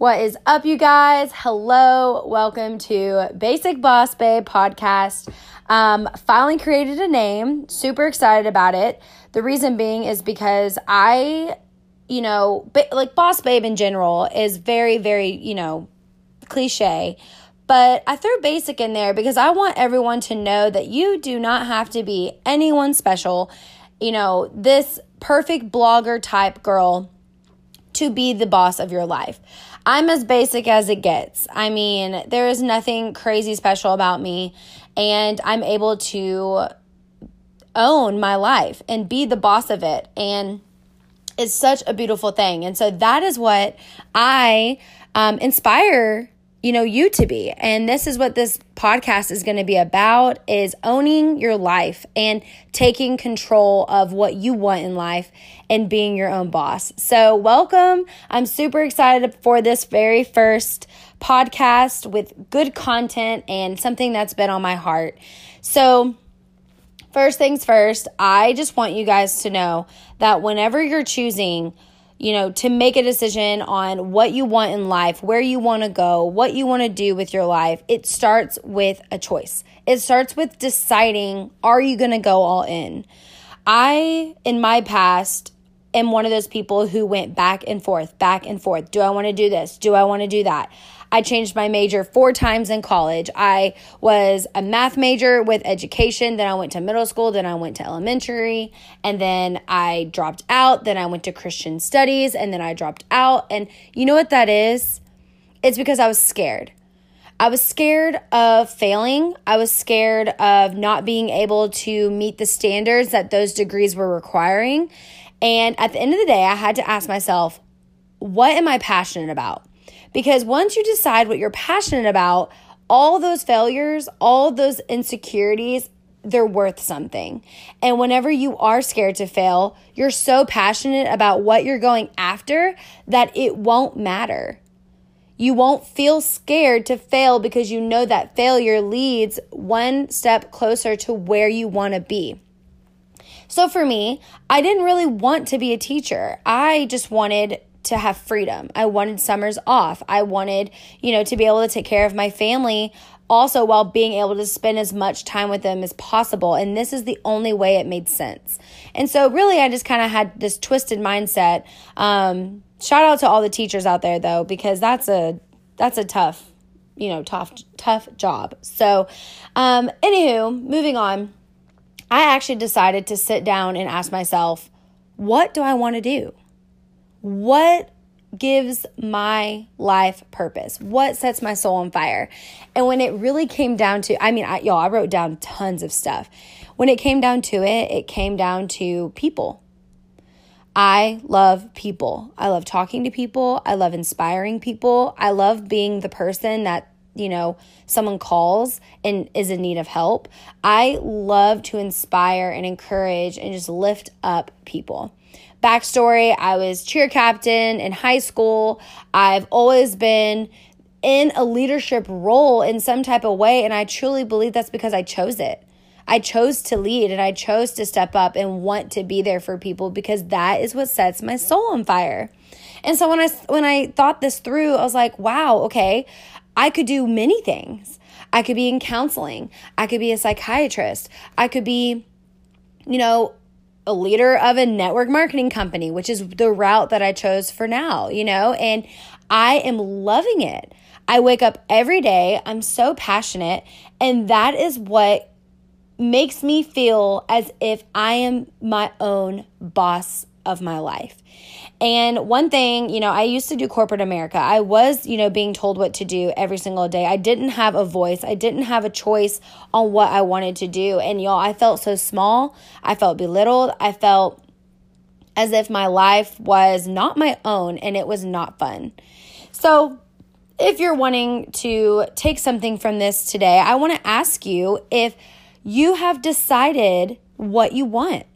What is up, you guys? Hello, welcome to Basic Boss Babe podcast. Um, finally created a name, super excited about it. The reason being is because I, you know, like Boss Babe in general is very, very, you know, cliche. But I threw basic in there because I want everyone to know that you do not have to be anyone special. You know, this perfect blogger type girl to be the boss of your life. I'm as basic as it gets. I mean, there is nothing crazy special about me, and I'm able to own my life and be the boss of it. And it's such a beautiful thing. And so that is what I um, inspire you know you to be. And this is what this podcast is going to be about is owning your life and taking control of what you want in life and being your own boss. So welcome. I'm super excited for this very first podcast with good content and something that's been on my heart. So first things first i just want you guys to know that whenever you're choosing you know, to make a decision on what you want in life, where you want to go, what you want to do with your life, it starts with a choice. It starts with deciding are you going to go all in? I, in my past, am one of those people who went back and forth, back and forth. Do I want to do this? Do I want to do that? I changed my major four times in college. I was a math major with education, then I went to middle school, then I went to elementary, and then I dropped out, then I went to Christian studies, and then I dropped out. And you know what that is? It's because I was scared. I was scared of failing. I was scared of not being able to meet the standards that those degrees were requiring. And at the end of the day, I had to ask myself, what am I passionate about? Because once you decide what you're passionate about, all those failures, all those insecurities, they're worth something. And whenever you are scared to fail, you're so passionate about what you're going after that it won't matter. You won't feel scared to fail because you know that failure leads one step closer to where you want to be. So for me, I didn't really want to be a teacher. I just wanted to have freedom. I wanted summers off. I wanted, you know, to be able to take care of my family also while being able to spend as much time with them as possible. And this is the only way it made sense. And so, really, I just kind of had this twisted mindset. Um, shout out to all the teachers out there, though, because that's a that's a tough, you know, tough tough job. So, um, anywho, moving on. I actually decided to sit down and ask myself, what do I want to do? What gives my life purpose? What sets my soul on fire? And when it really came down to, I mean, I, y'all, I wrote down tons of stuff. When it came down to it, it came down to people. I love people. I love talking to people. I love inspiring people. I love being the person that, you know, someone calls and is in need of help. I love to inspire and encourage and just lift up people. Backstory I was cheer captain in high school. I've always been in a leadership role in some type of way, and I truly believe that's because I chose it. I chose to lead and I chose to step up and want to be there for people because that is what sets my soul on fire. And so when I when I thought this through, I was like, wow, okay, I could do many things. I could be in counseling. I could be a psychiatrist. I could be you know, a leader of a network marketing company, which is the route that I chose for now, you know, and I am loving it. I wake up every day, I'm so passionate, and that is what makes me feel as if I am my own boss of my life. And one thing, you know, I used to do corporate America. I was, you know, being told what to do every single day. I didn't have a voice. I didn't have a choice on what I wanted to do. And y'all, I felt so small. I felt belittled. I felt as if my life was not my own and it was not fun. So, if you're wanting to take something from this today, I want to ask you if you have decided what you want.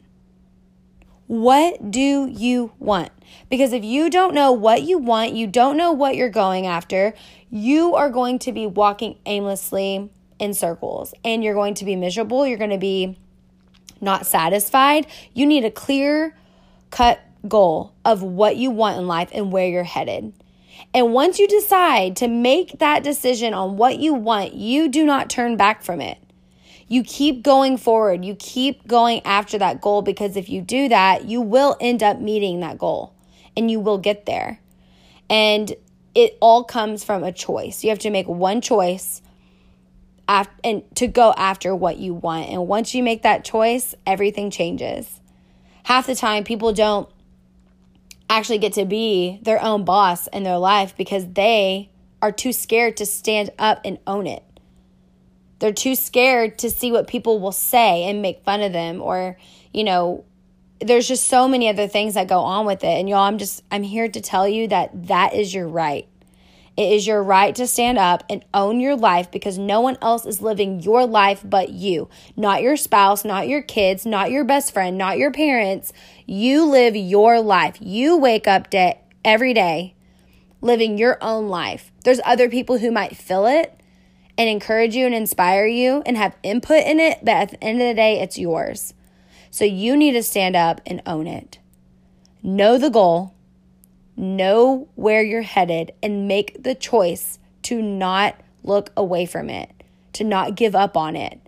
What do you want? Because if you don't know what you want, you don't know what you're going after, you are going to be walking aimlessly in circles and you're going to be miserable. You're going to be not satisfied. You need a clear cut goal of what you want in life and where you're headed. And once you decide to make that decision on what you want, you do not turn back from it. You keep going forward. You keep going after that goal because if you do that, you will end up meeting that goal and you will get there. And it all comes from a choice. You have to make one choice and to go after what you want. And once you make that choice, everything changes. Half the time people don't actually get to be their own boss in their life because they are too scared to stand up and own it. They're too scared to see what people will say and make fun of them or, you know, there's just so many other things that go on with it. And y'all, I'm just, I'm here to tell you that that is your right. It is your right to stand up and own your life because no one else is living your life but you. Not your spouse, not your kids, not your best friend, not your parents. You live your life. You wake up day, every day living your own life. There's other people who might feel it and encourage you and inspire you and have input in it, but at the end of the day, it's yours. So you need to stand up and own it. Know the goal, know where you're headed, and make the choice to not look away from it, to not give up on it.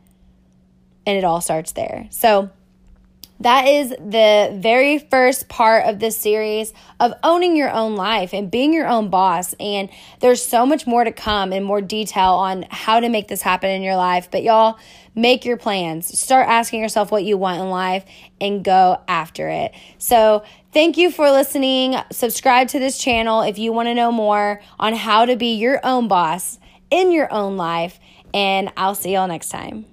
And it all starts there. So, that is the very first part of this series of owning your own life and being your own boss. And there's so much more to come in more detail on how to make this happen in your life. But y'all, make your plans. Start asking yourself what you want in life and go after it. So, thank you for listening. Subscribe to this channel if you want to know more on how to be your own boss in your own life. And I'll see y'all next time.